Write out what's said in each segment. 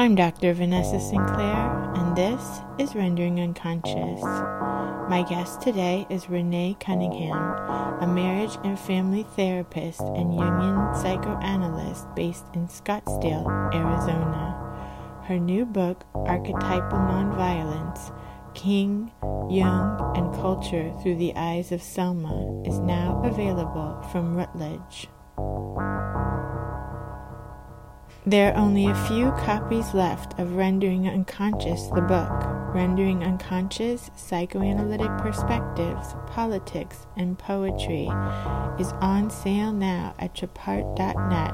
I'm Dr. Vanessa Sinclair, and this is Rendering Unconscious. My guest today is Renee Cunningham, a marriage and family therapist and Jungian psychoanalyst based in Scottsdale, Arizona. Her new book, Archetypal Nonviolence King, Jung, and Culture Through the Eyes of Selma, is now available from Routledge. There are only a few copies left of Rendering Unconscious, the book. Rendering Unconscious Psychoanalytic Perspectives, Politics, and Poetry is on sale now at trapart.net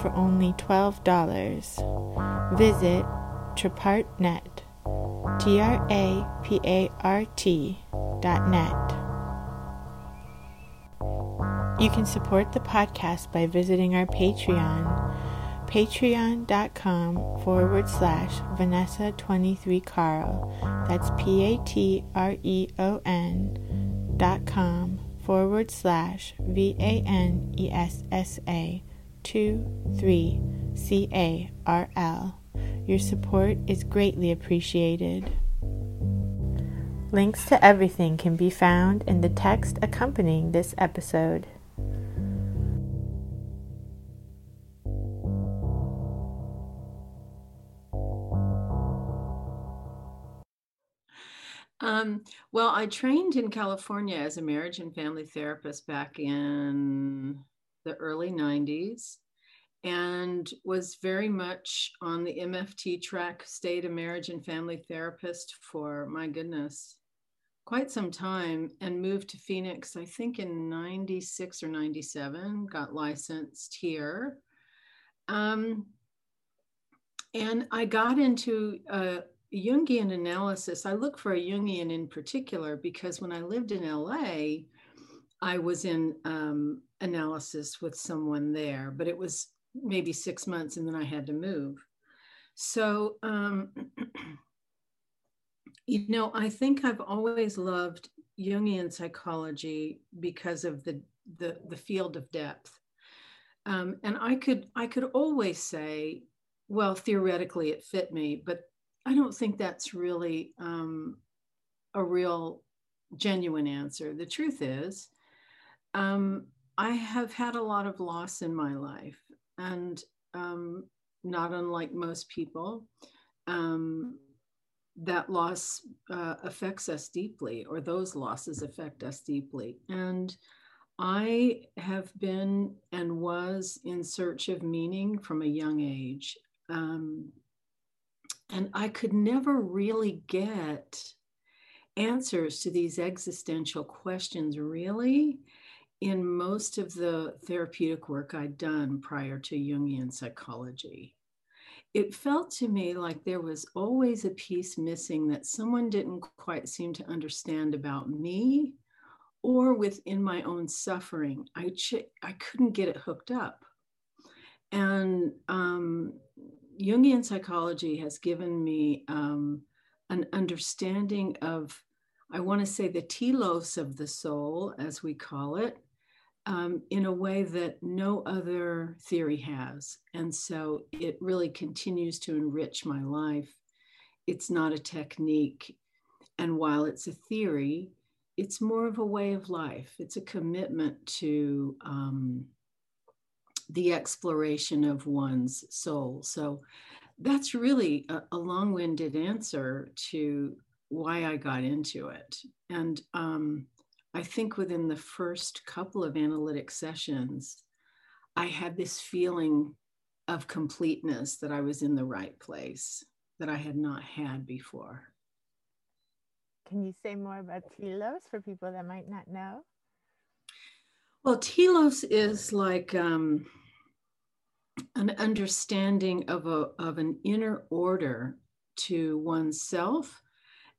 for only $12. Visit trapart.net, T R A P A R T dot net. You can support the podcast by visiting our Patreon patreon.com forward slash Vanessa23Carl. That's P A T R E O N dot com forward slash V A N E S S A 2 3 C A R L. Your support is greatly appreciated. Links to everything can be found in the text accompanying this episode. Um, well, I trained in California as a marriage and family therapist back in the early 90s and was very much on the MFT track, stayed a marriage and family therapist for my goodness, quite some time and moved to Phoenix, I think in 96 or 97, got licensed here. Um, and I got into uh, Jungian analysis, I look for a Jungian in particular because when I lived in LA, I was in um, analysis with someone there, but it was maybe six months and then I had to move. So, um, you know, I think I've always loved Jungian psychology because of the, the, the field of depth. Um, and I could I could always say, well, theoretically it fit me, but I don't think that's really um, a real genuine answer. The truth is, um, I have had a lot of loss in my life, and um, not unlike most people, um, that loss uh, affects us deeply, or those losses affect us deeply. And I have been and was in search of meaning from a young age. Um, and I could never really get answers to these existential questions, really, in most of the therapeutic work I'd done prior to Jungian psychology. It felt to me like there was always a piece missing that someone didn't quite seem to understand about me or within my own suffering. I, ch- I couldn't get it hooked up. And um, Jungian psychology has given me um, an understanding of, I want to say, the telos of the soul, as we call it, um, in a way that no other theory has. And so it really continues to enrich my life. It's not a technique. And while it's a theory, it's more of a way of life. It's a commitment to um, the exploration of one's soul. So that's really a, a long winded answer to why I got into it. And um, I think within the first couple of analytic sessions, I had this feeling of completeness that I was in the right place that I had not had before. Can you say more about telos for people that might not know? Well, telos is like um, an understanding of, a, of an inner order to oneself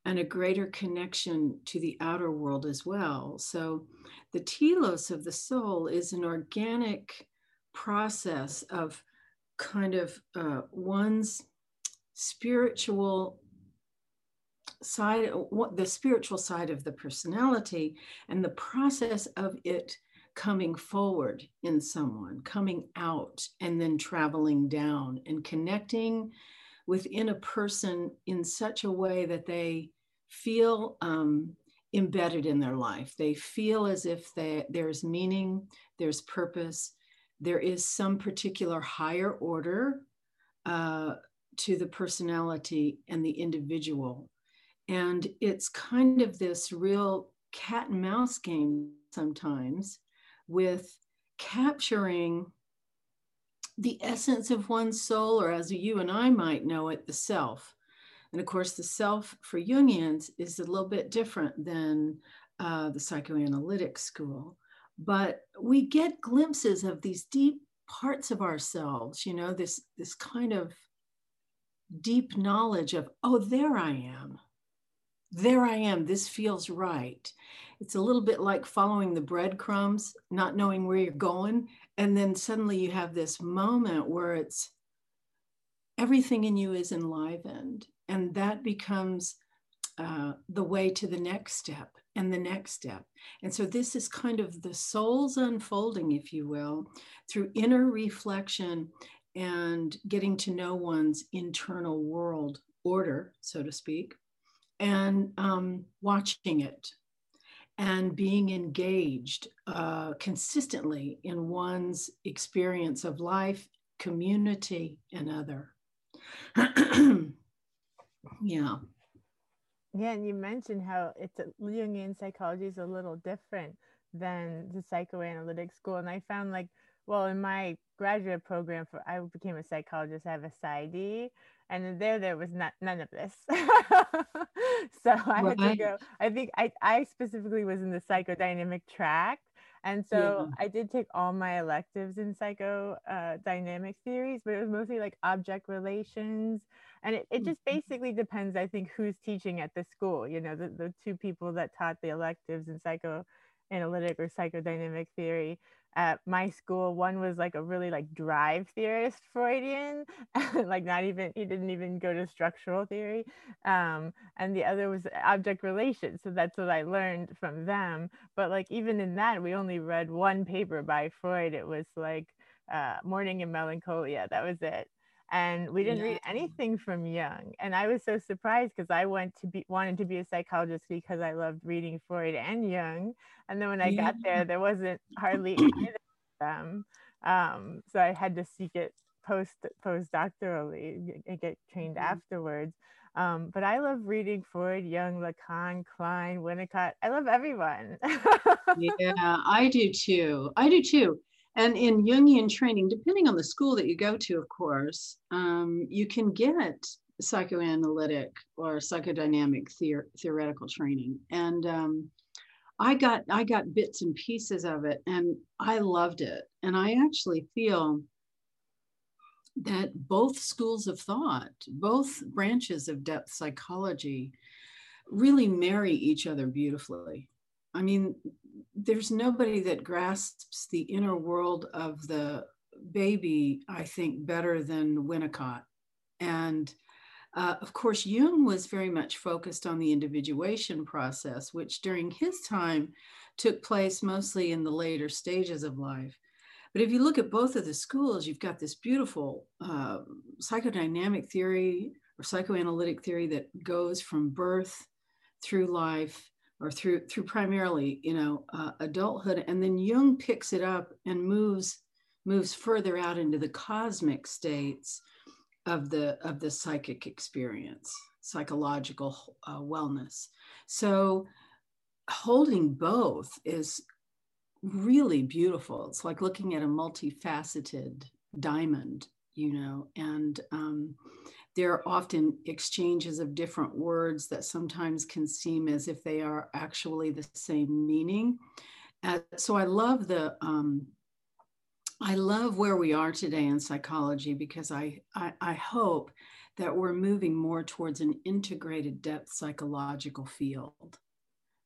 and a greater connection to the outer world as well. So, the telos of the soul is an organic process of kind of uh, one's spiritual side, the spiritual side of the personality, and the process of it coming forward in someone, coming out, and then traveling down and connecting within a person in such a way that they feel um, embedded in their life. They feel as if they, there's meaning, there's purpose, there is some particular higher order uh, to the personality and the individual. And it's kind of this real cat and mouse game sometimes with capturing the essence of one's soul, or as you and I might know it, the self. And of course, the self for Jungians is a little bit different than uh, the psychoanalytic school. But we get glimpses of these deep parts of ourselves, you know, this, this kind of deep knowledge of, oh, there I am. There I am. This feels right. It's a little bit like following the breadcrumbs, not knowing where you're going. And then suddenly you have this moment where it's everything in you is enlivened. And that becomes uh, the way to the next step and the next step. And so this is kind of the soul's unfolding, if you will, through inner reflection and getting to know one's internal world order, so to speak, and um, watching it and being engaged uh, consistently in one's experience of life, community, and other. yeah. Yeah, and you mentioned how it's a, Jungian psychology is a little different than the psychoanalytic school, and I found like, well, in my graduate program for I became a psychologist, I have a PsyD, and there there was not none of this. so I right. had to go. I think I I specifically was in the psychodynamic track, and so yeah. I did take all my electives in psychodynamic uh, theories, but it was mostly like object relations. And it, it just mm-hmm. basically depends, I think, who's teaching at the school. You know, the, the two people that taught the electives in psychoanalytic or psychodynamic theory at my school one was like a really like drive theorist freudian like not even he didn't even go to structural theory um, and the other was object relations so that's what i learned from them but like even in that we only read one paper by freud it was like uh, Mourning and Melancholia that was it and we didn't yeah. read anything from Jung. And I was so surprised because I went to be wanted to be a psychologist because I loved reading Freud and Jung. And then when I yeah. got there, there wasn't hardly any of them. Um, so I had to seek it post postdoctorally and get trained mm-hmm. afterwards. Um, but I love reading Freud, Jung, Lacan, Klein, Winnicott. I love everyone. yeah, I do too. I do too. And in Jungian training, depending on the school that you go to, of course, um, you can get psychoanalytic or psychodynamic theor- theoretical training. And um, I got I got bits and pieces of it, and I loved it. And I actually feel that both schools of thought, both branches of depth psychology, really marry each other beautifully. I mean, there's nobody that grasps the inner world of the baby, I think, better than Winnicott. And uh, of course, Jung was very much focused on the individuation process, which during his time took place mostly in the later stages of life. But if you look at both of the schools, you've got this beautiful uh, psychodynamic theory or psychoanalytic theory that goes from birth through life or through through primarily you know uh, adulthood and then jung picks it up and moves moves further out into the cosmic states of the of the psychic experience psychological uh, wellness. So holding both is really beautiful. It's like looking at a multifaceted diamond you know and um, there are often exchanges of different words that sometimes can seem as if they are actually the same meaning. Uh, so I love the um, I love where we are today in psychology because I, I, I hope that we're moving more towards an integrated depth psychological field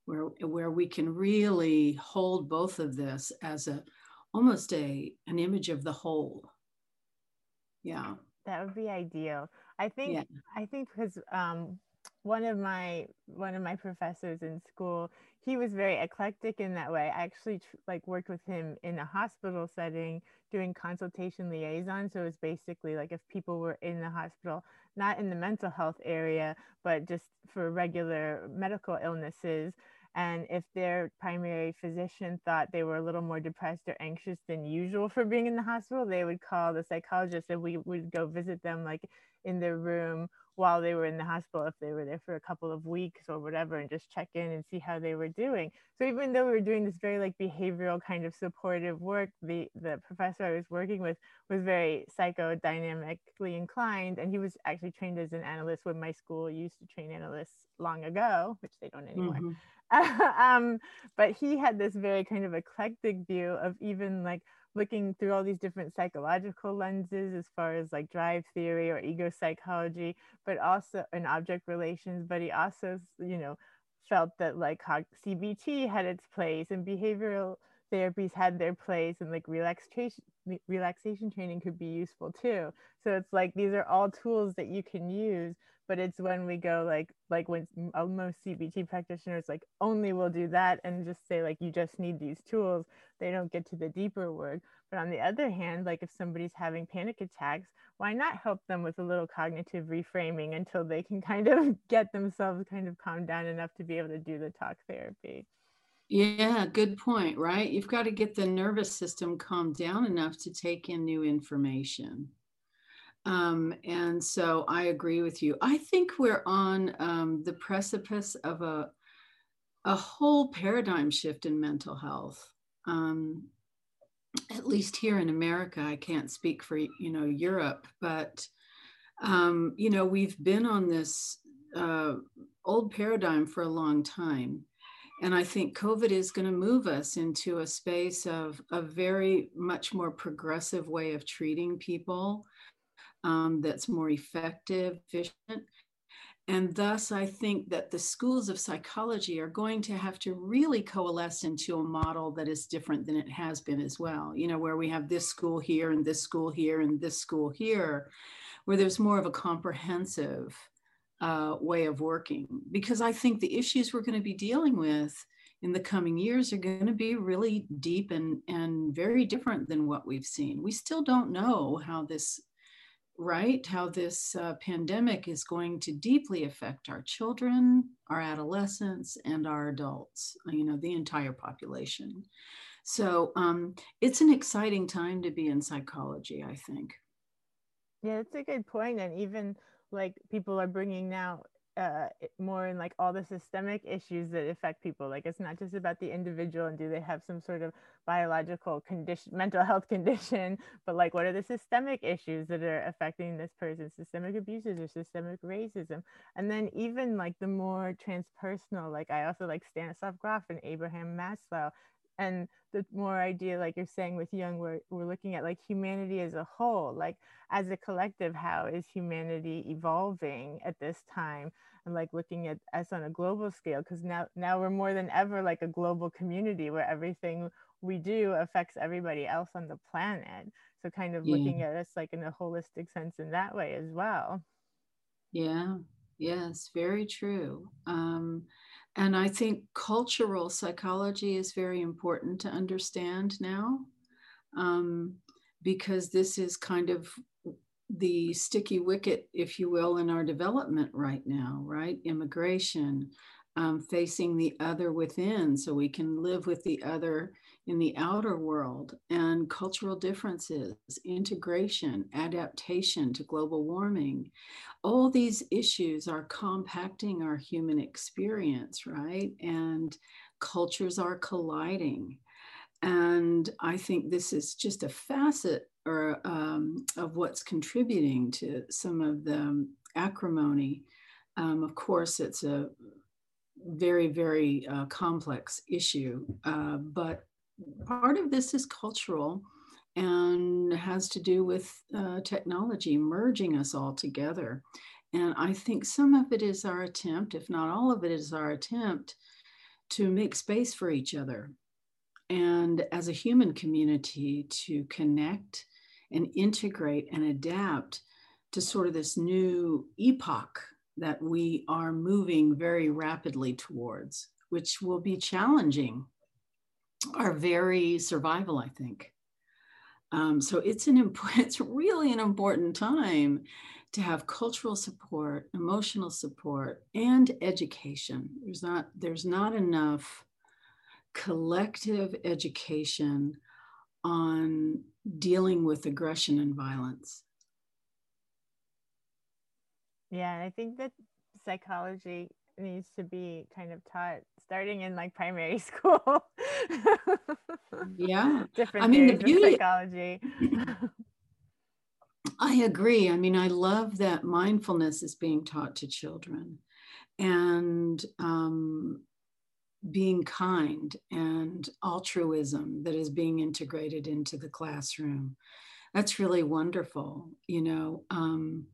where, where we can really hold both of this as a almost a an image of the whole. Yeah. That would be ideal. I think yeah. I think because um, one of my one of my professors in school he was very eclectic in that way i actually tr- like worked with him in a hospital setting doing consultation liaison so it's basically like if people were in the hospital not in the mental health area but just for regular medical illnesses and if their primary physician thought they were a little more depressed or anxious than usual for being in the hospital they would call the psychologist and we would go visit them like in their room while they were in the hospital if they were there for a couple of weeks or whatever and just check in and see how they were doing so even though we were doing this very like behavioral kind of supportive work the the professor i was working with was very psychodynamically inclined and he was actually trained as an analyst when my school used to train analysts long ago which they don't anymore mm-hmm. um, but he had this very kind of eclectic view of even like looking through all these different psychological lenses as far as like drive theory or ego psychology, but also in object relations. But he also, you know, felt that like CBT had its place and behavioral therapies had their place and like relaxation relaxation training could be useful too so it's like these are all tools that you can use but it's when we go like like when uh, most cbt practitioners like only will do that and just say like you just need these tools they don't get to the deeper work but on the other hand like if somebody's having panic attacks why not help them with a little cognitive reframing until they can kind of get themselves kind of calmed down enough to be able to do the talk therapy yeah, good point, right? You've got to get the nervous system calmed down enough to take in new information. Um, and so I agree with you. I think we're on um, the precipice of a, a whole paradigm shift in mental health. Um, at least here in America, I can't speak for you know Europe, but um, you know we've been on this uh, old paradigm for a long time and I think COVID is going to move us into a space of a very much more progressive way of treating people um, that's more effective, efficient. And thus, I think that the schools of psychology are going to have to really coalesce into a model that is different than it has been as well. You know, where we have this school here and this school here and this school here, where there's more of a comprehensive uh, way of working because I think the issues we're going to be dealing with in the coming years are going to be really deep and, and very different than what we've seen. We still don't know how this, right, how this uh, pandemic is going to deeply affect our children, our adolescents, and our adults, you know, the entire population. So um, it's an exciting time to be in psychology, I think. Yeah, that's a good point. And even like people are bringing now uh, more in like all the systemic issues that affect people. Like it's not just about the individual and do they have some sort of biological condition, mental health condition, but like what are the systemic issues that are affecting this person? Systemic abuses or systemic racism, and then even like the more transpersonal. Like I also like Stanislav Grof and Abraham Maslow and the more idea like you're saying with Jung we're, we're looking at like humanity as a whole like as a collective how is humanity evolving at this time? And like looking at us on a global scale because now now we're more than ever like a global community where everything we do affects everybody else on the planet. So kind of yeah. looking at us like in a holistic sense in that way as well. Yeah. Yes very true. Um and I think cultural psychology is very important to understand now um, because this is kind of the sticky wicket, if you will, in our development right now, right? Immigration, um, facing the other within so we can live with the other in the outer world and cultural differences, integration, adaptation to global warming. All these issues are compacting our human experience, right? And cultures are colliding. And I think this is just a facet or um, of what's contributing to some of the acrimony. Um, of course, it's a very, very uh, complex issue, uh, but part of this is cultural and has to do with uh, technology merging us all together. And I think some of it is our attempt, if not all of it is our attempt, to make space for each other. And as a human community, to connect and integrate and adapt to sort of this new epoch that we are moving very rapidly towards, which will be challenging our very survival, I think. Um, so it's an important, it's really an important time to have cultural support, emotional support, and education. There's not there's not enough collective education on dealing with aggression and violence. Yeah, I think that psychology needs to be kind of taught starting in like primary school. yeah. Different I mean, the beauty, psychology. I agree. I mean, I love that mindfulness is being taught to children and um, being kind and altruism that is being integrated into the classroom. That's really wonderful, you know. Um,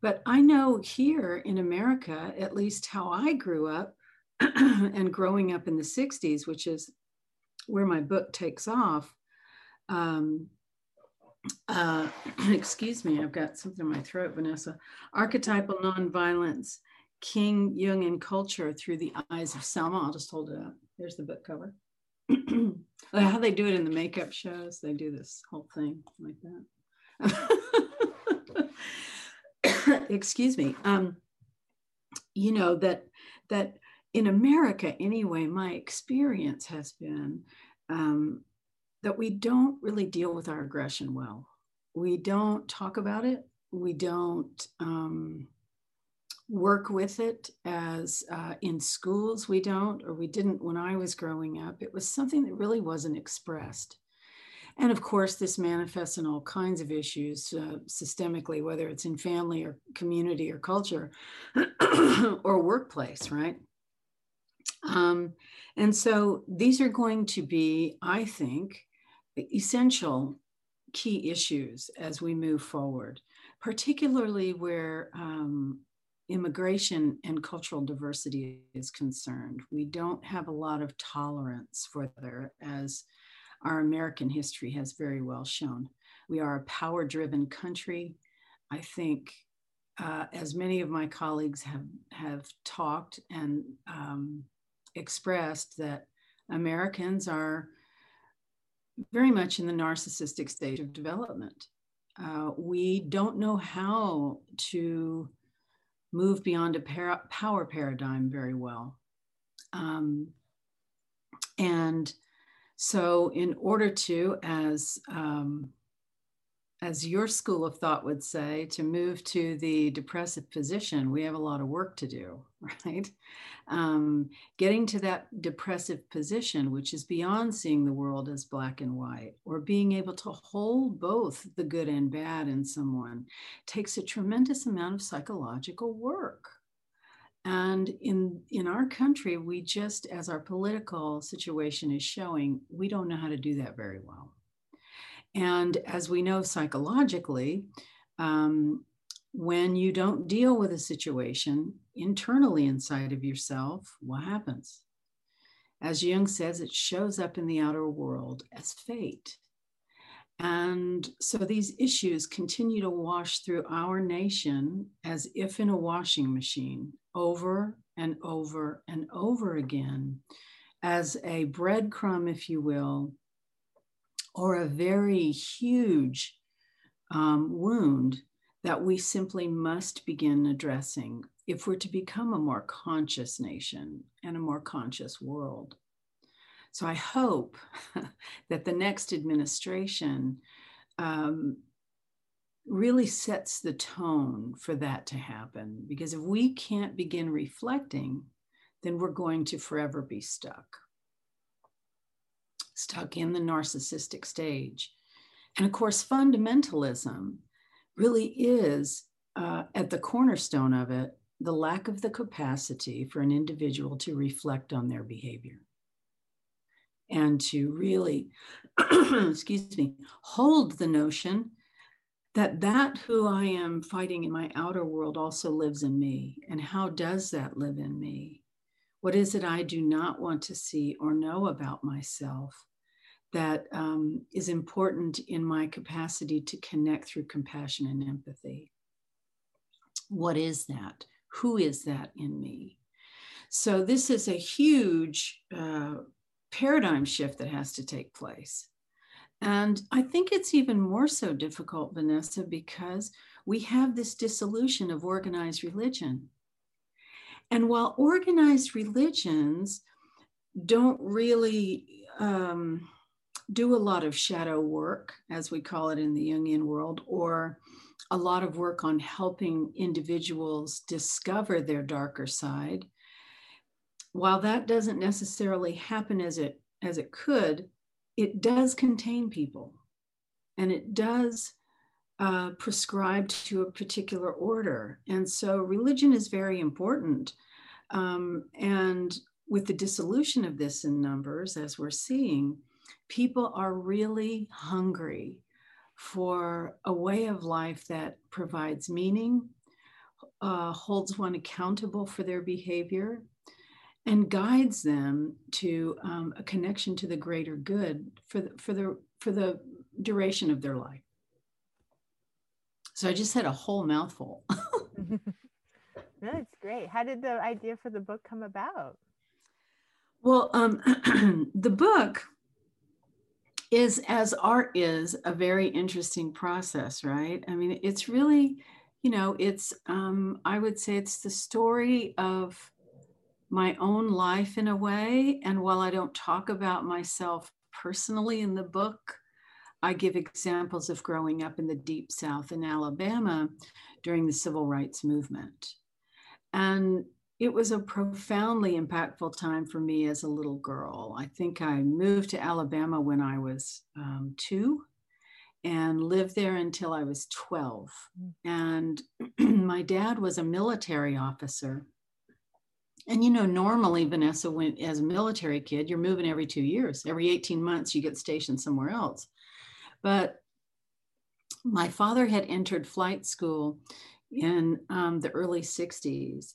but I know here in America, at least how I grew up and growing up in the 60s, which is where my book takes off. Um, uh, excuse me, I've got something in my throat, Vanessa. Archetypal nonviolence, King, Jung, and culture through the eyes of Selma. I'll just hold it up. There's the book cover. How they do it in the makeup shows, they do this whole thing like that. excuse me. Um, you know that that in America anyway, my experience has been um, that we don't really deal with our aggression well. We don't talk about it. We don't um, work with it as uh, in schools. We don't, or we didn't when I was growing up. It was something that really wasn't expressed. And of course, this manifests in all kinds of issues uh, systemically, whether it's in family or community or culture or workplace, right? Um, and so these are going to be, I think, essential key issues as we move forward, particularly where um, immigration and cultural diversity is concerned. We don't have a lot of tolerance for there, as our American history has very well shown. We are a power driven country. I think, uh, as many of my colleagues have, have talked and um, expressed, that Americans are very much in the narcissistic stage of development. Uh, we don't know how to move beyond a para- power paradigm very well. Um, and so, in order to, as um, as your school of thought would say, to move to the depressive position, we have a lot of work to do, right? Um, getting to that depressive position, which is beyond seeing the world as black and white, or being able to hold both the good and bad in someone, takes a tremendous amount of psychological work. And in, in our country, we just, as our political situation is showing, we don't know how to do that very well. And as we know psychologically, um, when you don't deal with a situation internally inside of yourself, what happens? As Jung says, it shows up in the outer world as fate. And so these issues continue to wash through our nation as if in a washing machine over and over and over again as a breadcrumb, if you will, or a very huge um, wound that we simply must begin addressing if we're to become a more conscious nation and a more conscious world. So I hope that the next administration um, really sets the tone for that to happen. Because if we can't begin reflecting, then we're going to forever be stuck stuck in the narcissistic stage. And of course, fundamentalism really is uh, at the cornerstone of it the lack of the capacity for an individual to reflect on their behavior and to really, excuse me, hold the notion that that who I am fighting in my outer world also lives in me. And how does that live in me? What is it I do not want to see or know about myself that um, is important in my capacity to connect through compassion and empathy? What is that? Who is that in me? So, this is a huge uh, paradigm shift that has to take place. And I think it's even more so difficult, Vanessa, because we have this dissolution of organized religion. And while organized religions don't really um, do a lot of shadow work, as we call it in the Jungian world, or a lot of work on helping individuals discover their darker side, while that doesn't necessarily happen as it as it could, it does contain people and it does uh, prescribe to a particular order. And so religion is very important. Um, and with the dissolution of this in numbers, as we're seeing, people are really hungry for a way of life that provides meaning, uh, holds one accountable for their behavior, and guides them to um, a connection to the greater good for the, for the for the duration of their life. So I just had a whole mouthful. That's great. How did the idea for the book come about? Well, um, the book is, as art is, a very interesting process, right? I mean, it's really, you know, it's, um, I would say it's the story of my own life in a way. And while I don't talk about myself personally in the book, I give examples of growing up in the deep South in Alabama during the civil rights movement. And it was a profoundly impactful time for me as a little girl. I think I moved to Alabama when I was um, two and lived there until I was 12. Mm. And my dad was a military officer and you know, normally Vanessa went as a military kid, you're moving every two years. Every 18 months, you get stationed somewhere else. But my father had entered flight school in um, the early 60s.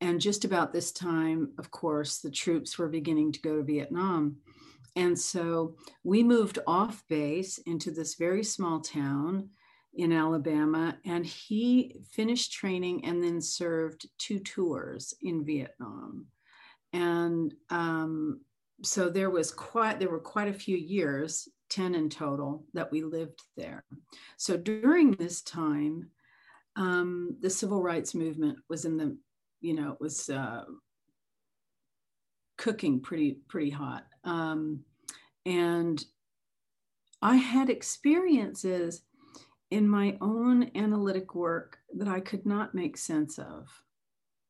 And just about this time, of course, the troops were beginning to go to Vietnam. And so we moved off base into this very small town in Alabama, and he finished training and then served two tours in Vietnam. And um, so there was quite there were quite a few years, ten in total, that we lived there. So during this time, um, the civil rights movement was in the, you know, it was uh, cooking pretty pretty hot, um, and I had experiences in my own analytic work that I could not make sense of.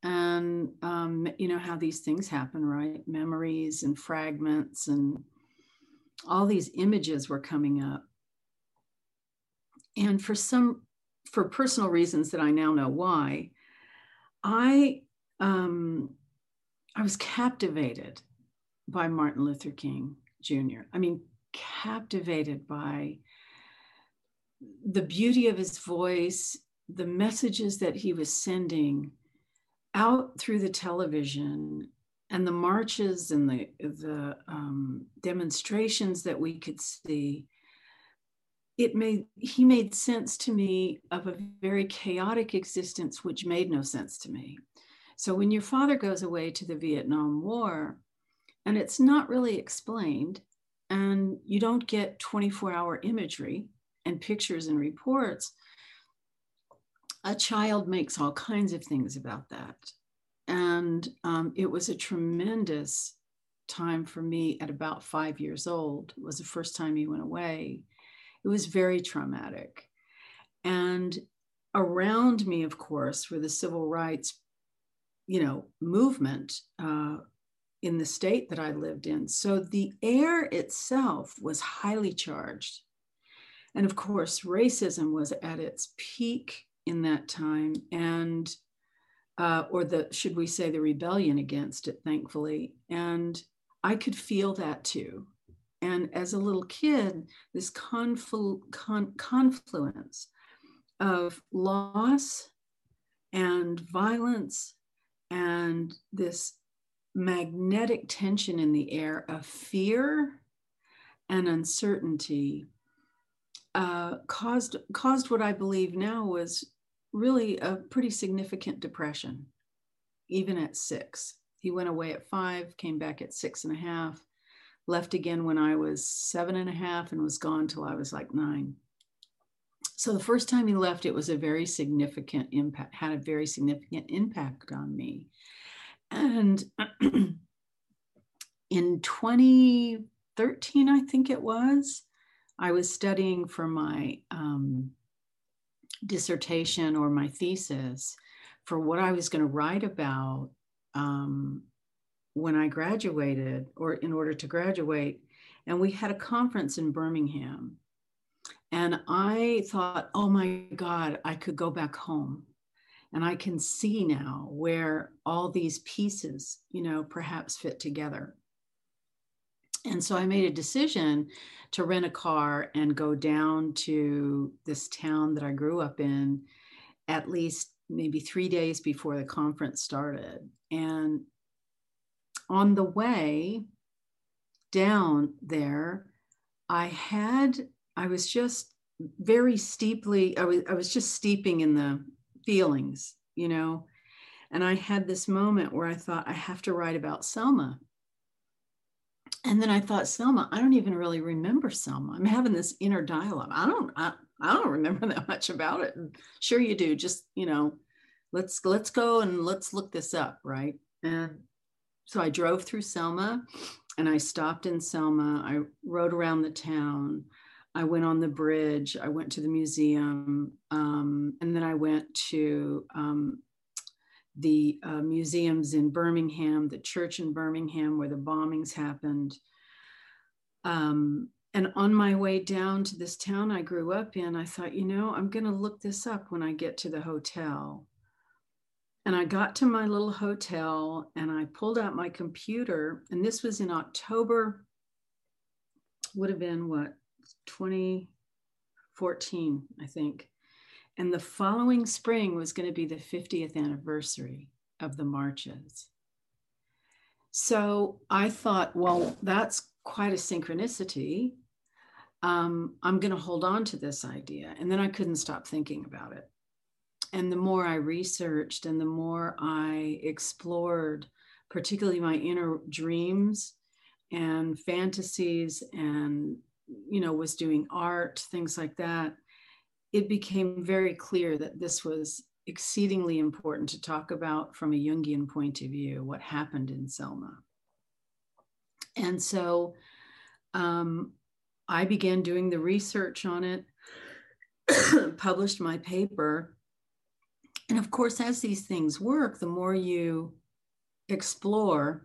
And, um, you know, how these things happen, right? Memories and fragments and all these images were coming up. And for some, for personal reasons that I now know why, I, um, I was captivated by Martin Luther King Jr. I mean, captivated by the beauty of his voice, the messages that he was sending out through the television and the marches and the, the um, demonstrations that we could see it made he made sense to me of a very chaotic existence which made no sense to me. So when your father goes away to the vietnam war and it's not really explained and you don't get 24 hour imagery and pictures and reports, a child makes all kinds of things about that. And um, it was a tremendous time for me at about five years old. It was the first time he went away. It was very traumatic. And around me, of course, were the civil rights, you know, movement uh, in the state that I lived in. So the air itself was highly charged. And of course, racism was at its peak in that time, and uh, or the should we say the rebellion against it, thankfully. And I could feel that too. And as a little kid, this conflu- con- confluence of loss and violence and this magnetic tension in the air of fear and uncertainty uh, caused caused what I believe now was really a pretty significant depression. even at six. He went away at five, came back at six and a half, left again when I was seven and a half, and was gone till I was like nine. So the first time he left, it was a very significant impact, had a very significant impact on me. And in 2013, I think it was, I was studying for my um, dissertation or my thesis for what I was going to write about um, when I graduated or in order to graduate. And we had a conference in Birmingham. And I thought, oh my God, I could go back home. And I can see now where all these pieces, you know, perhaps fit together. And so I made a decision to rent a car and go down to this town that I grew up in at least maybe three days before the conference started. And on the way down there, I had, I was just very steeply, I was, I was just steeping in the feelings, you know. And I had this moment where I thought, I have to write about Selma and then I thought, Selma, I don't even really remember Selma. I'm having this inner dialogue. I don't, I, I don't remember that much about it. And sure you do. Just, you know, let's let's go and let's look this up, right? And so I drove through Selma and I stopped in Selma. I rode around the town. I went on the bridge. I went to the museum. Um, and then I went to um, the uh, museums in Birmingham, the church in Birmingham where the bombings happened. Um, and on my way down to this town I grew up in, I thought, you know, I'm going to look this up when I get to the hotel. And I got to my little hotel and I pulled out my computer. And this was in October, would have been what, 2014, I think. And the following spring was going to be the 50th anniversary of the marches. So I thought, well, that's quite a synchronicity. Um, I'm going to hold on to this idea. And then I couldn't stop thinking about it. And the more I researched and the more I explored, particularly my inner dreams and fantasies, and, you know, was doing art, things like that, it became very clear that this was exceedingly important to talk about from a Jungian point of view, what happened in Selma. And so um, I began doing the research on it, published my paper. And of course, as these things work, the more you explore,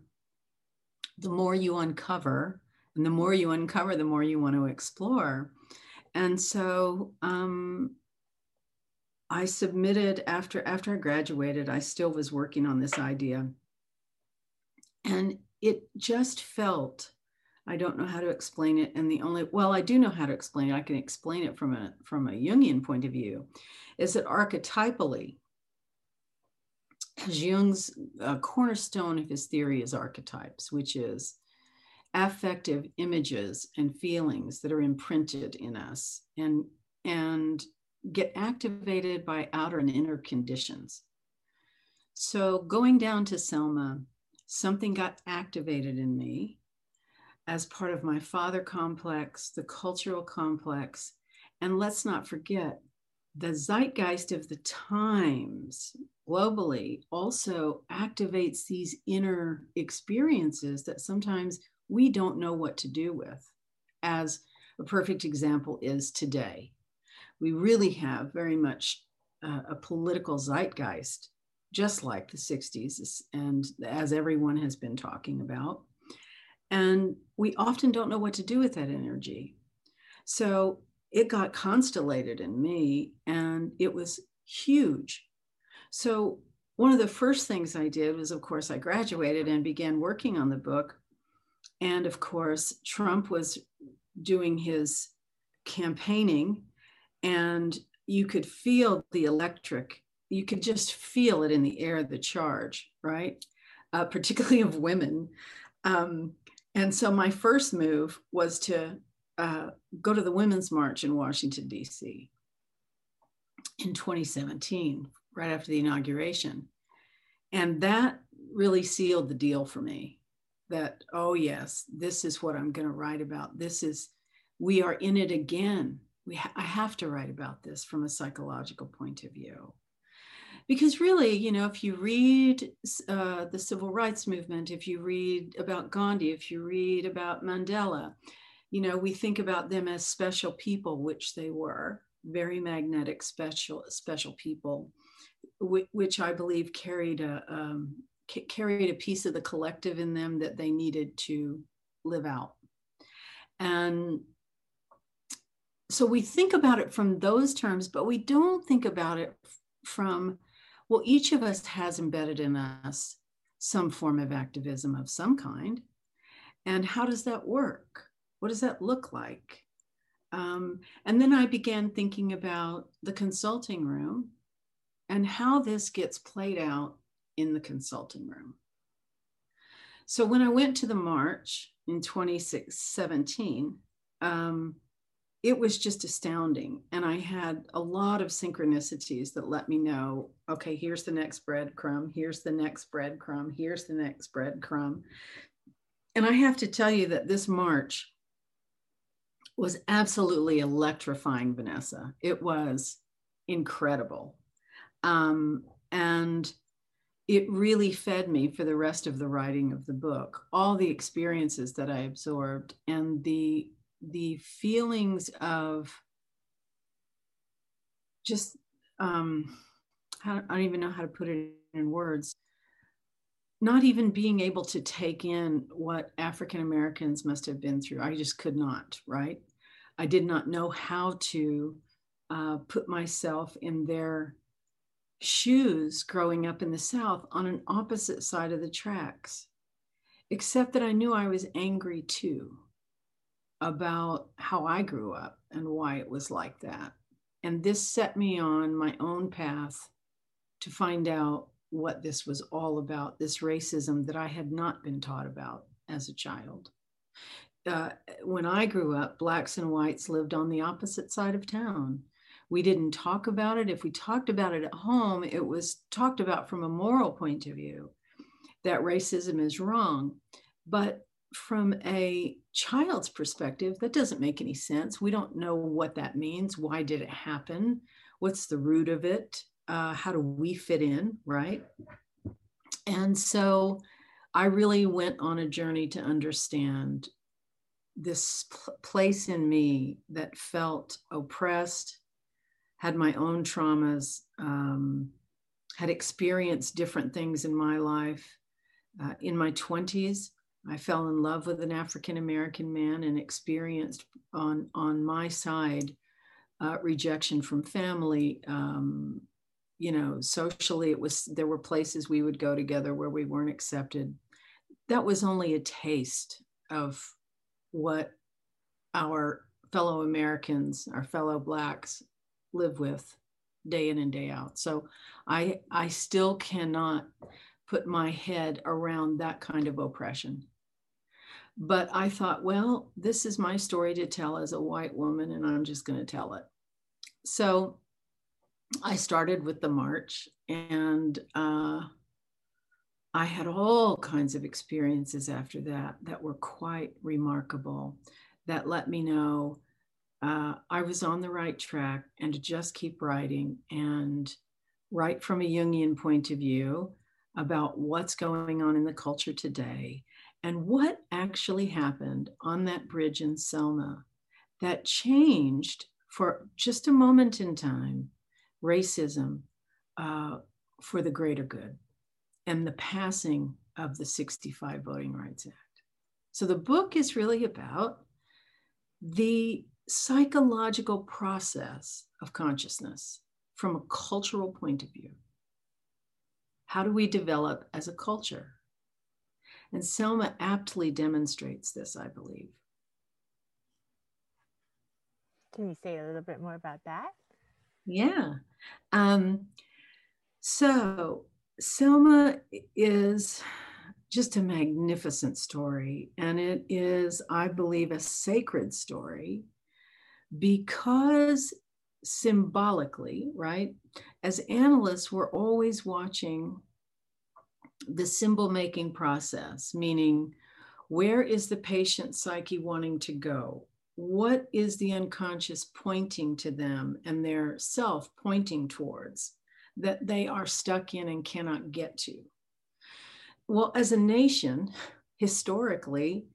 the more you uncover. And the more you uncover, the more you want to explore. And so um, I submitted after after I graduated. I still was working on this idea, and it just felt. I don't know how to explain it, and the only well, I do know how to explain it. I can explain it from a from a Jungian point of view, is that archetypally, Jung's uh, cornerstone of his theory is archetypes, which is affective images and feelings that are imprinted in us and and get activated by outer and inner conditions. So going down to selma something got activated in me as part of my father complex the cultural complex and let's not forget the zeitgeist of the times globally also activates these inner experiences that sometimes we don't know what to do with, as a perfect example is today. We really have very much uh, a political zeitgeist, just like the 60s, and as everyone has been talking about. And we often don't know what to do with that energy. So it got constellated in me, and it was huge. So, one of the first things I did was, of course, I graduated and began working on the book and of course, Trump was doing his campaigning, and you could feel the electric, you could just feel it in the air, the charge, right? Uh, particularly of women. Um, and so my first move was to uh, go to the Women's March in Washington, D.C. in 2017, right after the inauguration. and that really sealed the deal for me that, oh, yes, this is what I'm going to write about. This is, we are in it again. We ha- I have to write about this from a psychological point of view. Because really, you know, if you read uh, the civil rights movement, if you read about Gandhi, if you read about Mandela, you know, we think about them as special people, which they were, very magnetic, special, special people, which I believe carried a um, carried a piece of the collective in them that they needed to live out. And so we think about it from those terms, but we don't think about it from, well, each of us has embedded in us some form of activism of some kind. And how does that work? What does that look like? Um, and then I began thinking about the consulting room and how this gets played out in the consulting room. So when I went to the march in 2017, um, it was just astounding. And I had a lot of synchronicities that let me know okay, here's the next breadcrumb, here's the next breadcrumb, here's the next breadcrumb. And I have to tell you that this march was absolutely electrifying, Vanessa. It was incredible. Um, and it really fed me for the rest of the writing of the book all the experiences that i absorbed and the the feelings of just um i don't even know how to put it in words not even being able to take in what african americans must have been through. I just could not right? I did not know how to uh, put myself in their shoes growing up in the South on an opposite side of the tracks, except that I knew I was angry too about how I grew up and why it was like that. And this set me on my own path to find out what this was all about this racism that I had not been taught about as a child uh, when I grew up, blacks and whites lived on the opposite side of town. We didn't talk about it. If we talked about it at home, it was talked about from a moral point of view that racism is wrong. But from a child's perspective, that doesn't make any sense. We don't know what that means. Why did it happen? What's the root of it? Uh, how do we fit in, right? And so I really went on a journey to understand this pl- place in me that felt oppressed, had my own traumas, um, had experienced different things in my life. Uh, in my 20s, I fell in love with an African American man and experienced on, on my side uh, rejection from family. Um, you know, socially, it was there were places we would go together where we weren't accepted. That was only a taste of what our fellow Americans, our fellow Blacks live with day in and day out. So I, I still cannot put my head around that kind of oppression. But I thought, well, this is my story to tell as a white woman, and I'm just going to tell it. So I started with the march, and uh, I had all kinds of experiences after that that were quite remarkable that let me know uh, I was on the right track and to just keep writing and write from a Jungian point of view about what's going on in the culture today and what actually happened on that bridge in Selma that changed for just a moment in time racism uh, for the greater good and the passing of the 65 Voting Rights Act. So the book is really about the psychological process of consciousness from a cultural point of view. How do we develop as a culture? And Selma aptly demonstrates this, I believe. Can you say a little bit more about that? Yeah. Um, so Selma is just a magnificent story. And it is, I believe, a sacred story because symbolically, right? As analysts, we're always watching the symbol making process, meaning where is the patient psyche wanting to go? What is the unconscious pointing to them and their self pointing towards that they are stuck in and cannot get to? Well, as a nation, historically,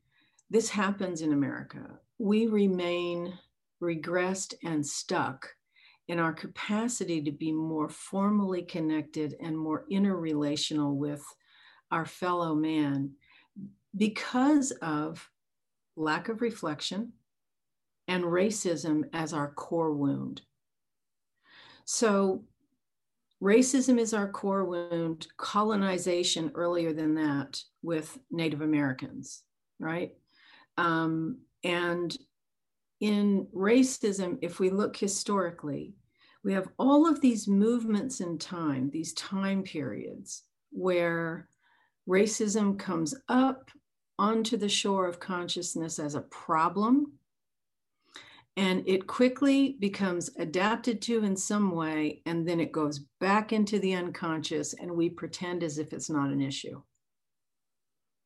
this happens in America. We remain regressed and stuck in our capacity to be more formally connected and more interrelational with our fellow man because of lack of reflection and racism as our core wound. So, racism is our core wound, colonization earlier than that with Native Americans, right? Um, and in racism, if we look historically, we have all of these movements in time, these time periods where racism comes up onto the shore of consciousness as a problem and it quickly becomes adapted to in some way and then it goes back into the unconscious and we pretend as if it's not an issue.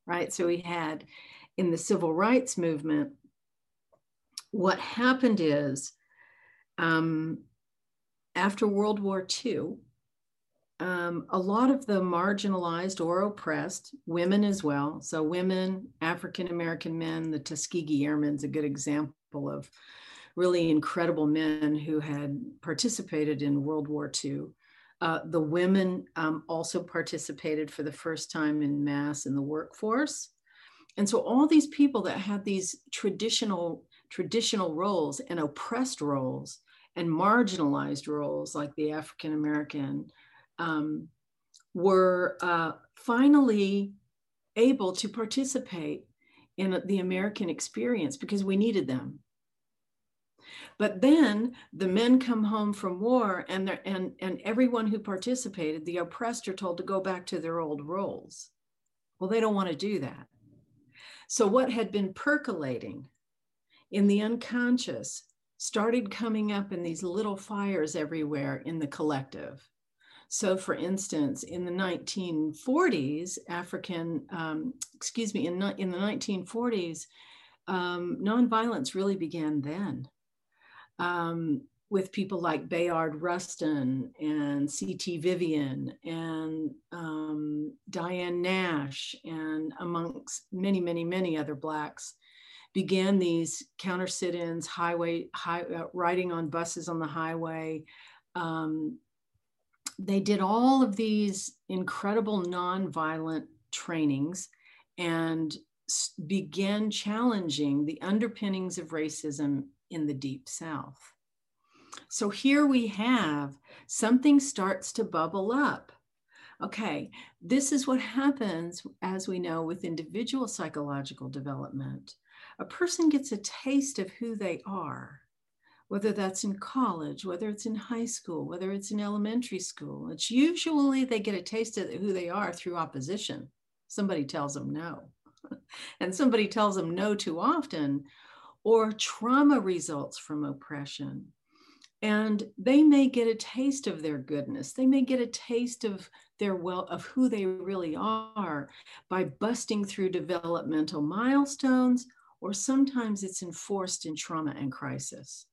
Right? So we had in the civil rights movement what happened is um, after world war ii um, a lot of the marginalized or oppressed women as well. So, women, African American men, the Tuskegee Airmen is a good example of really incredible men who had participated in World War II. Uh, the women um, also participated for the first time in mass in the workforce. And so all these people that had these traditional traditional roles and oppressed roles and marginalized roles like the African American um, were uh, finally able to participate in the American experience because we needed them. But then the men come home from war and, and, and everyone who participated, the oppressed are told to go back to their old roles. Well, they don't want to do that. So what had been percolating in the unconscious started coming up in these little fires everywhere in the collective. So, for instance, in the 1940s, African, um, excuse me, in, in the 1940s, um, nonviolence really began then. Um, with people like Bayard Rustin and C.T. Vivian and um, Diane Nash, and amongst many, many, many other Blacks, began these counter sit ins, highway, high, uh, riding on buses on the highway, um, they did all of these incredible nonviolent trainings and began challenging the underpinnings of racism in the deep south. So here we have something starts to bubble up. Okay, this is what happens, as we know, with individual psychological development. A person gets a taste of who they are whether that's in college, whether it's in high school, whether it's in elementary school. It's usually they get a taste of who they are through opposition. Somebody tells them no, and somebody tells them no too often, or trauma results from oppression. And they may get a taste of their goodness. They may get a taste of their well of who they really are by busting through developmental milestones, or sometimes it's enforced in trauma and crisis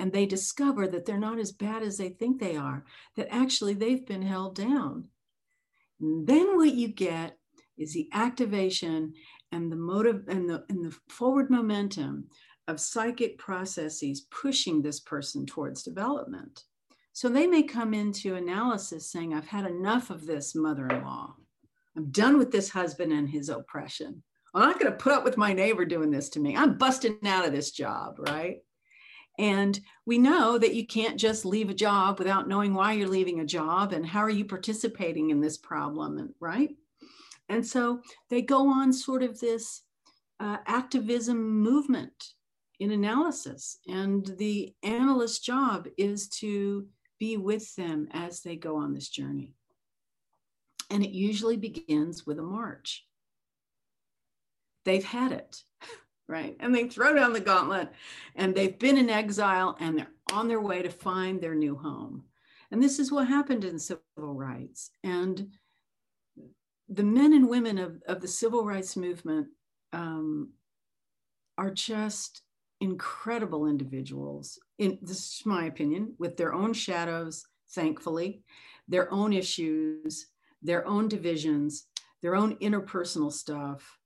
and they discover that they're not as bad as they think they are, that actually they've been held down. And then what you get is the activation and the motive and the, and the forward momentum of psychic processes pushing this person towards development. So they may come into analysis saying, I've had enough of this mother in law. I'm done with this husband and his oppression. I'm not going to put up with my neighbor doing this to me. I'm busting out of this job, right? And we know that you can't just leave a job without knowing why you're leaving a job and how are you participating in this problem, right? And so they go on sort of this uh, activism movement in analysis. And the analyst's job is to be with them as they go on this journey. And it usually begins with a march. They've had it right? And they throw down the gauntlet and they've been in exile and they're on their way to find their new home. And this is what happened in civil rights. And the men and women of, of the civil rights movement um, are just incredible individuals. In this is my opinion, with their own shadows, thankfully, their own issues, their own divisions, their own interpersonal stuff.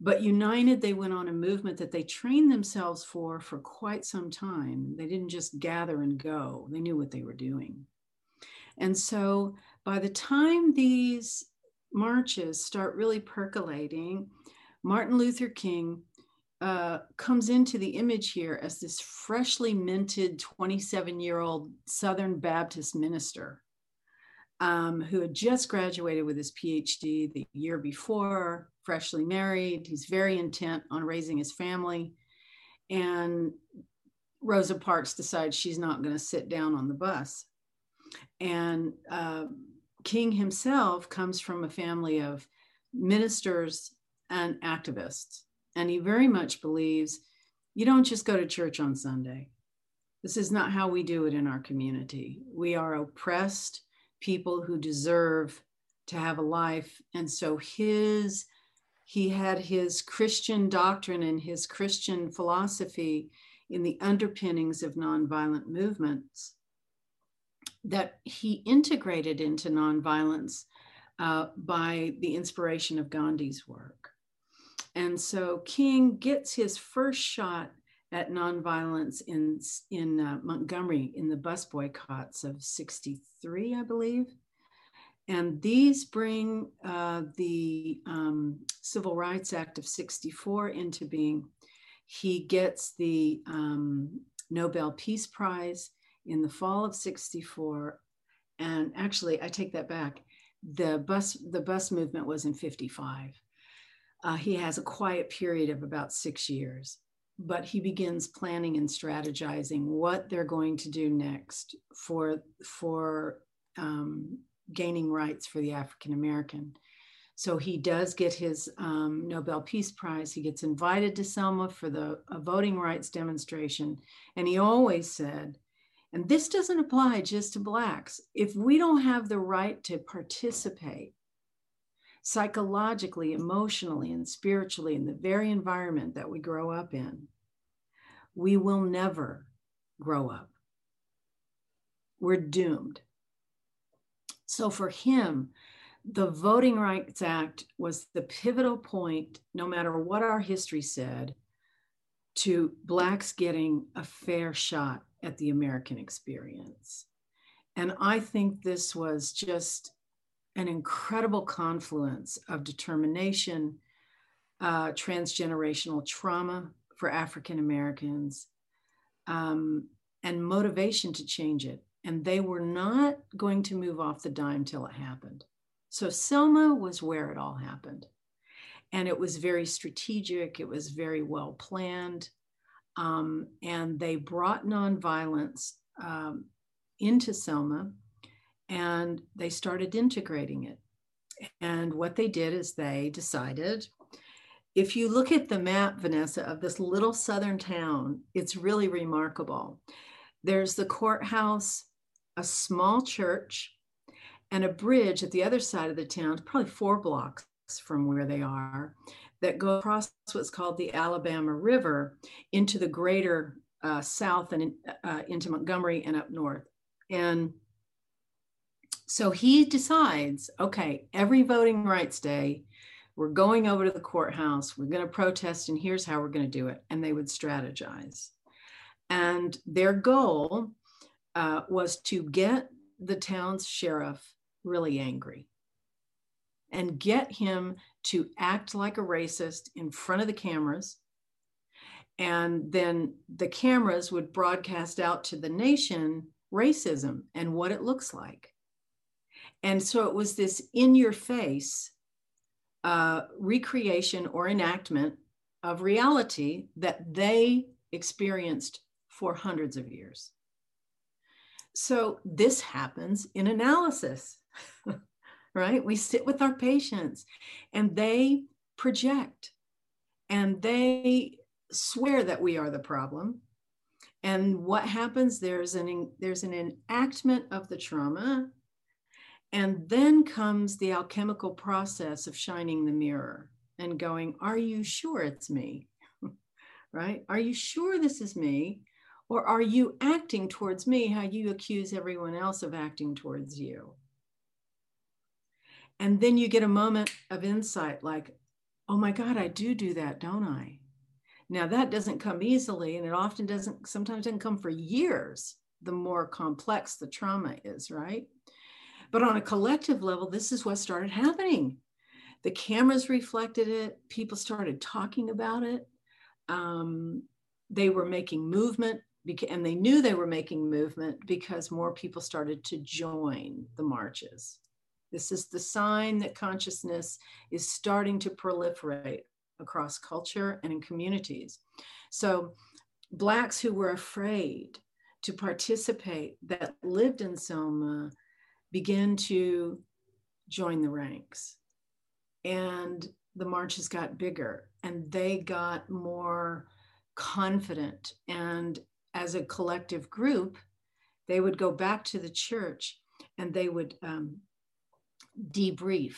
But united, they went on a movement that they trained themselves for for quite some time. They didn't just gather and go, they knew what they were doing. And so by the time these marches start really percolating, Martin Luther King uh, comes into the image here as this freshly minted 27 year old Southern Baptist minister um, who had just graduated with his PhD the year before, freshly married. He's very intent on raising his family. And Rosa Parks decides she's not going to sit down on the bus. And uh, King himself comes from a family of ministers and activists. And he very much believes you don't just go to church on Sunday. This is not how we do it in our community. We are oppressed people who deserve to have a life. And so his he had his Christian doctrine and his Christian philosophy in the underpinnings of nonviolent movements that he integrated into nonviolence uh, by the inspiration of Gandhi's work. And so King gets his first shot at nonviolence in, in uh, Montgomery in the bus boycotts of 63, I believe. And these bring uh, the um, Civil Rights Act of 64 into being. He gets the um, Nobel Peace Prize in the fall of 64. And actually, I take that back. The bus, the bus movement was in 55. Uh, he has a quiet period of about six years but he begins planning and strategizing what they're going to do next for for um, gaining rights for the African American. So he does get his um, Nobel Peace Prize. He gets invited to Selma for the voting rights demonstration, and he always said, and this doesn't apply just to blacks. If we don't have the right to participate psychologically, emotionally, and spiritually in the very environment that we grow up in, we will never grow up. We're doomed. So for him, the Voting Rights Act was the pivotal point, no matter what our history said, to Blacks getting a fair shot at the American experience. And I think this was just an incredible confluence of determination, uh, transgenerational trauma for African Americans, um, and motivation to change it. And they were not going to move off the dime till it happened. So Selma was where it all happened. And it was very strategic, it was very well planned. Um, and they brought nonviolence um, into Selma and they started integrating it. And what they did is they decided if you look at the map, Vanessa, of this little southern town, it's really remarkable. There's the courthouse, a small church, and a bridge at the other side of the town, probably four blocks from where they are, that go across what's called the Alabama River into the greater uh, south and uh, into Montgomery and up north. And so he decides okay, every voting rights day, we're going over to the courthouse, we're going to protest, and here's how we're going to do it. And they would strategize. And their goal uh, was to get the town's sheriff really angry and get him to act like a racist in front of the cameras. And then the cameras would broadcast out to the nation racism and what it looks like. And so it was this in your face uh, recreation or enactment of reality that they experienced for hundreds of years. So this happens in analysis, right? We sit with our patients and they project and they swear that we are the problem. And what happens? There's an there's an enactment of the trauma And then comes the alchemical process of shining the mirror and going, Are you sure it's me? right? Are you sure this is me? Or are you acting towards me how you accuse everyone else of acting towards you? And then you get a moment of insight like, oh my God, I do do that, don't I? Now, that doesn't come easily, and it often doesn't, sometimes doesn't come for years, the more complex the trauma is, right? But on a collective level, this is what started happening. The cameras reflected it, people started talking about it. Um, they were making movement and they knew they were making movement because more people started to join the marches. This is the sign that consciousness is starting to proliferate across culture and in communities. So, Blacks who were afraid to participate that lived in Selma began to join the ranks. And the marches got bigger and they got more confident and as a collective group, they would go back to the church and they would um, debrief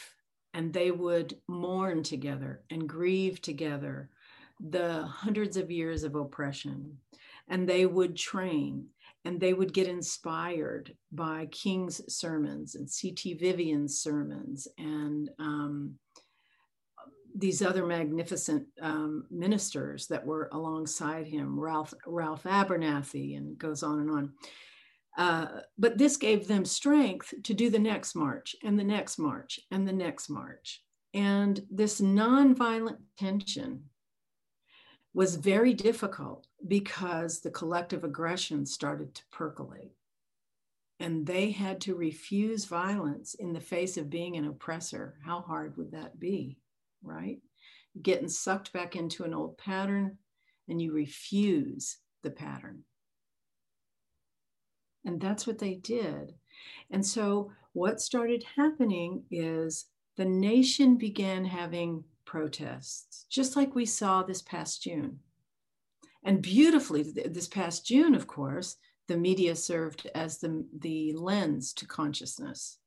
and they would mourn together and grieve together the hundreds of years of oppression. And they would train and they would get inspired by King's sermons and C.T. Vivian's sermons and um, these other magnificent um, ministers that were alongside him, Ralph, Ralph Abernathy, and goes on and on. Uh, but this gave them strength to do the next march and the next march and the next march. And this nonviolent tension was very difficult because the collective aggression started to percolate. And they had to refuse violence in the face of being an oppressor. How hard would that be? Right? Getting sucked back into an old pattern and you refuse the pattern. And that's what they did. And so what started happening is the nation began having protests, just like we saw this past June. And beautifully, this past June, of course, the media served as the, the lens to consciousness.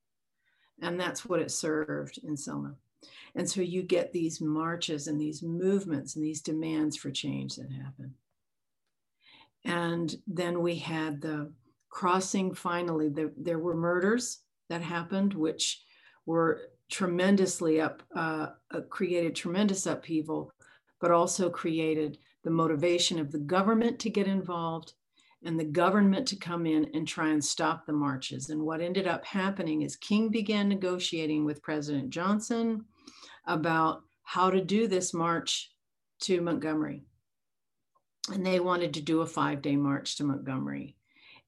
And that's what it served in Selma. And so you get these marches and these movements and these demands for change that happen. And then we had the crossing finally, the, there were murders that happened, which were tremendously up, uh, uh, created tremendous upheaval, but also created the motivation of the government to get involved and the government to come in and try and stop the marches. And what ended up happening is King began negotiating with President Johnson about how to do this march to Montgomery. And they wanted to do a five day march to Montgomery.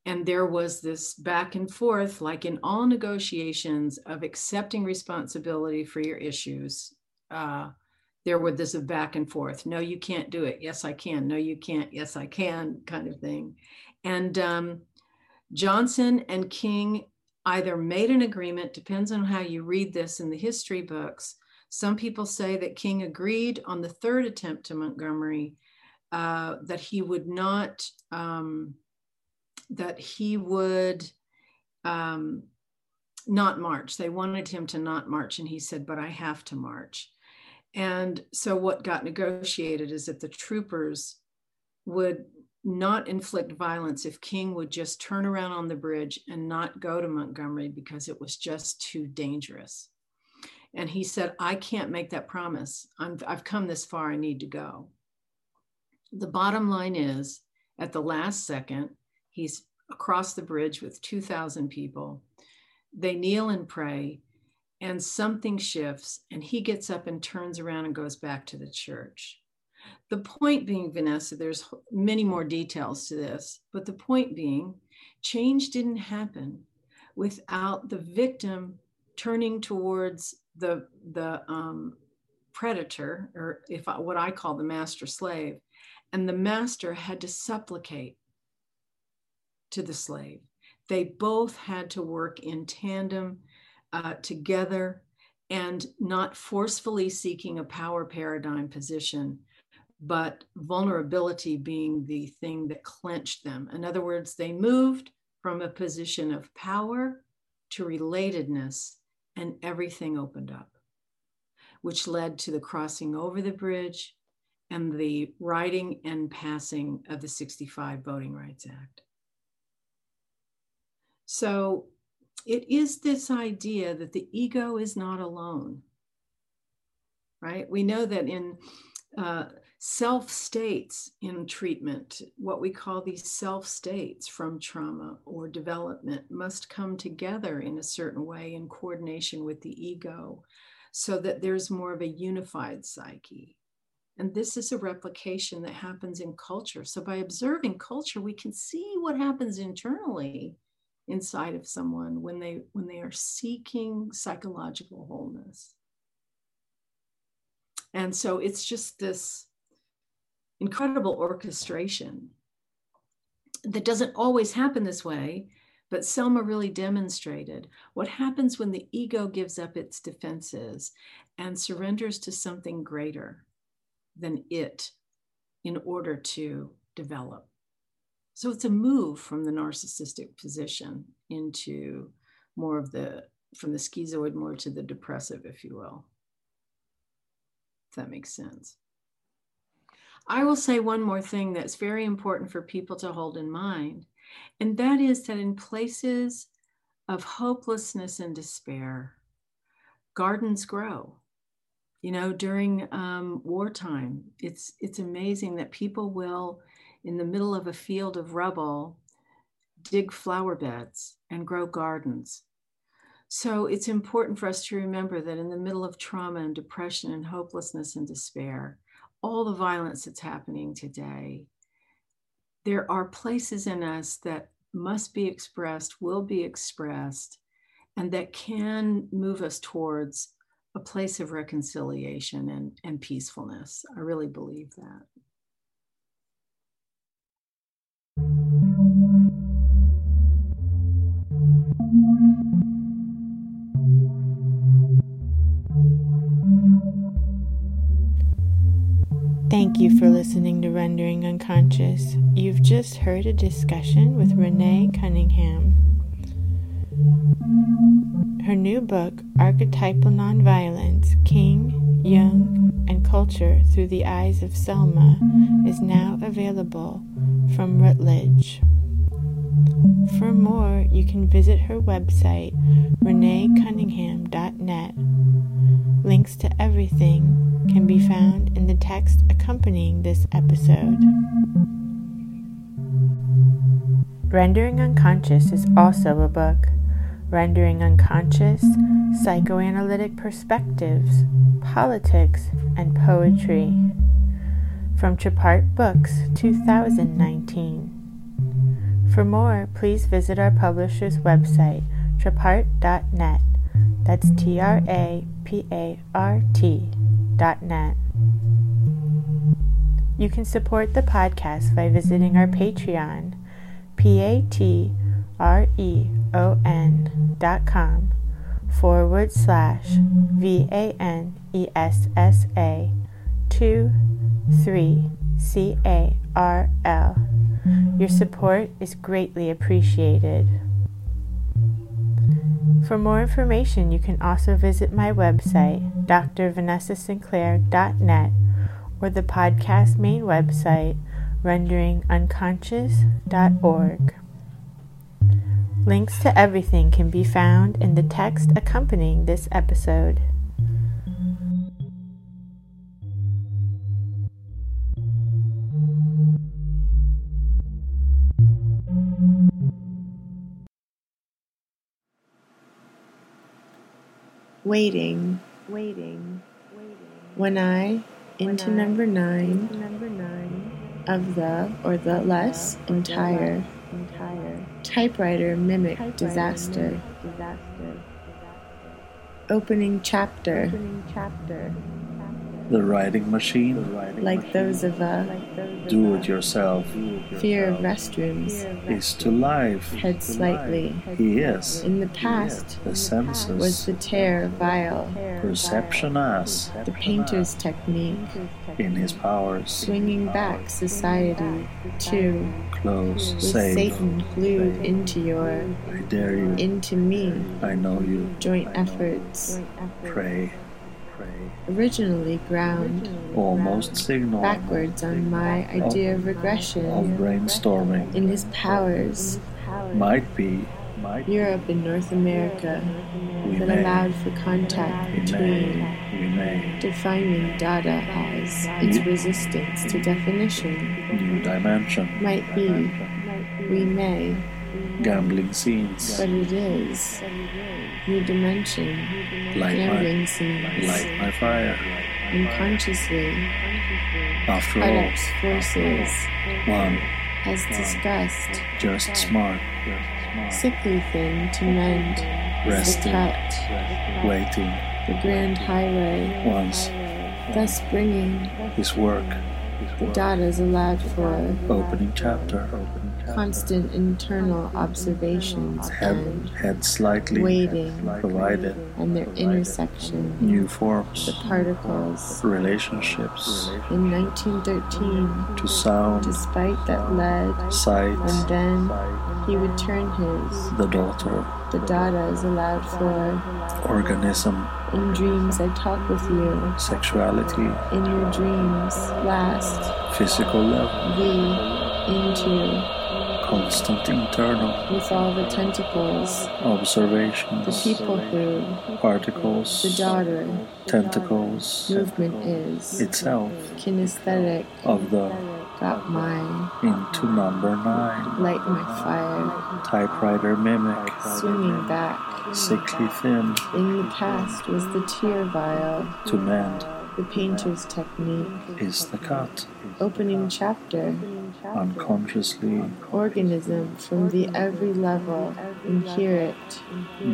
And there was this back and forth, like in all negotiations, of accepting responsibility for your issues. Uh, there was this back and forth. No, you can't do it. Yes, I can. No, you can't. Yes, I can, kind of thing. And um, Johnson and King either made an agreement, depends on how you read this in the history books, some people say that King agreed on the third attempt to Montgomery uh, that he would not, um, that he would um, not march. They wanted him to not march, and he said, But I have to march. And so, what got negotiated is that the troopers would not inflict violence if King would just turn around on the bridge and not go to Montgomery because it was just too dangerous. And he said, I can't make that promise. i have come this far, I need to go. The bottom line is at the last second, he's across the bridge with 2,000 people. They kneel and pray, and something shifts, and he gets up and turns around and goes back to the church. The point being, Vanessa, there's many more details to this, but the point being, change didn't happen without the victim turning towards the the um, predator, or if I, what I call the master slave, and the master had to supplicate to the slave. They both had to work in tandem uh, together and not forcefully seeking a power paradigm position, but vulnerability being the thing that clenched them. In other words, they moved from a position of power to relatedness, and everything opened up, which led to the crossing over the bridge and the writing and passing of the 65 Voting Rights Act. So it is this idea that the ego is not alone, right? We know that in uh, self states in treatment, what we call these self states from trauma or development, must come together in a certain way in coordination with the ego so that there's more of a unified psyche. And this is a replication that happens in culture. So by observing culture, we can see what happens internally inside of someone when they when they are seeking psychological wholeness and so it's just this incredible orchestration that doesn't always happen this way but selma really demonstrated what happens when the ego gives up its defenses and surrenders to something greater than it in order to develop so it's a move from the narcissistic position into more of the, from the schizoid more to the depressive, if you will. If that makes sense. I will say one more thing that's very important for people to hold in mind, and that is that in places of hopelessness and despair, gardens grow. You know, during um, wartime, it's it's amazing that people will in the middle of a field of rubble, dig flower beds and grow gardens. So it's important for us to remember that in the middle of trauma and depression and hopelessness and despair, all the violence that's happening today, there are places in us that must be expressed, will be expressed, and that can move us towards a place of reconciliation and, and peacefulness. I really believe that. Thank you for listening to Rendering Unconscious. You've just heard a discussion with Renee Cunningham. Her new book, Archetypal Nonviolence King, Jung, and Culture Through the Eyes of Selma, is now available from Routledge. For more, you can visit her website, reneecunningham.net. Links to everything can be found in the text accompanying this episode. Rendering Unconscious is also a book. Rendering Unconscious, Psychoanalytic Perspectives, Politics, and Poetry. From Trapart Books, 2019. For more, please visit our publisher's website, trapart.net. That's T R A P A R T You can support the podcast by visiting our Patreon, P A T R E O N dot com forward slash V A N E S S A 2 3 C A R L. Your support is greatly appreciated. For more information, you can also visit my website, drvanessasinclair.net, or the podcast main website, renderingunconscious.org. Links to everything can be found in the text accompanying this episode. Waiting, waiting, waiting. When I, into when number nine, into number nine of the or the less entire, entire typewriter mimic typewriter disaster. Mimic disaster. Opening chapter. Opening chapter. The writing machine, like those of uh, a do it yourself, fear of restrooms, is to life. head slightly. He is. In the past The senses. was the tear vile, perception as, the painter's technique, in his powers, swinging back society to close, with safe. Satan glued into your, I dare you, into me, I know you. joint efforts, Pray, originally ground almost signal backwards on my idea of regression. Of brainstorming. in his powers, Might be, Europe and North America, we that may, allowed for contact we between may, we may, defining data as its resistance to definition. new dimension, Might be, we may, gambling scenes, but it is. New dimension, light my, gambling scenes, light my fire. unconsciously, After all, forces, one, as discussed, just smart, sickly thing to mend, is the resting, cut, waiting, the grand highway, once, thus bringing his work, the Dadas allowed for. Opening chapter, constant internal observations and head slightly, waiting provided, and their intersection, new forms, the particles. relationships, In 1913, to sound, despite that led, sight, and then he would turn his. the daughter, The Dada is allowed for. organism, In dreams, I talk with you. sexuality, In your dreams, last, physical level, the, into, constant internal, with all the tentacles, the people who, Particles. the daughter, tentacles, movement is, itself, kinesthetic, of the got my, into number nine, light my fire, typewriter mimic, swinging back. sickly thin, In the past was the tear vial, to mend, the painter's technique, is the cut, opening chapter, unconsciously, organism from the every level, inherit,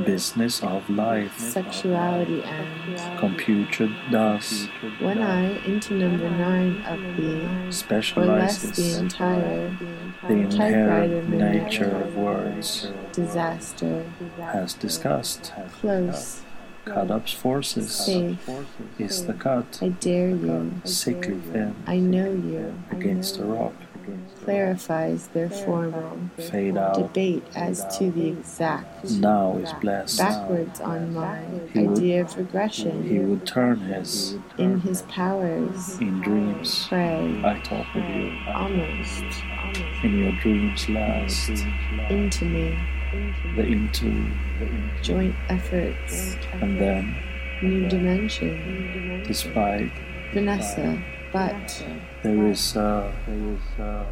business of life, sexuality and computed thus, one eye into number nine of the, less the entire the inherent nature of words, disaster, as discussed, close, cut up's forces, safe, is the cut, I dare you, sickly thin, I know you, against the rock, clarifies their formal fade out, debate as to the exact now is blessed. backwards on my idea of regression. He would turn his, in his powers. In dreams, pray. I talk with you, almost. In your dreams last, into me the into, joint efforts and then, new dimension despite, Vanessa but there is, uh, there is, uh,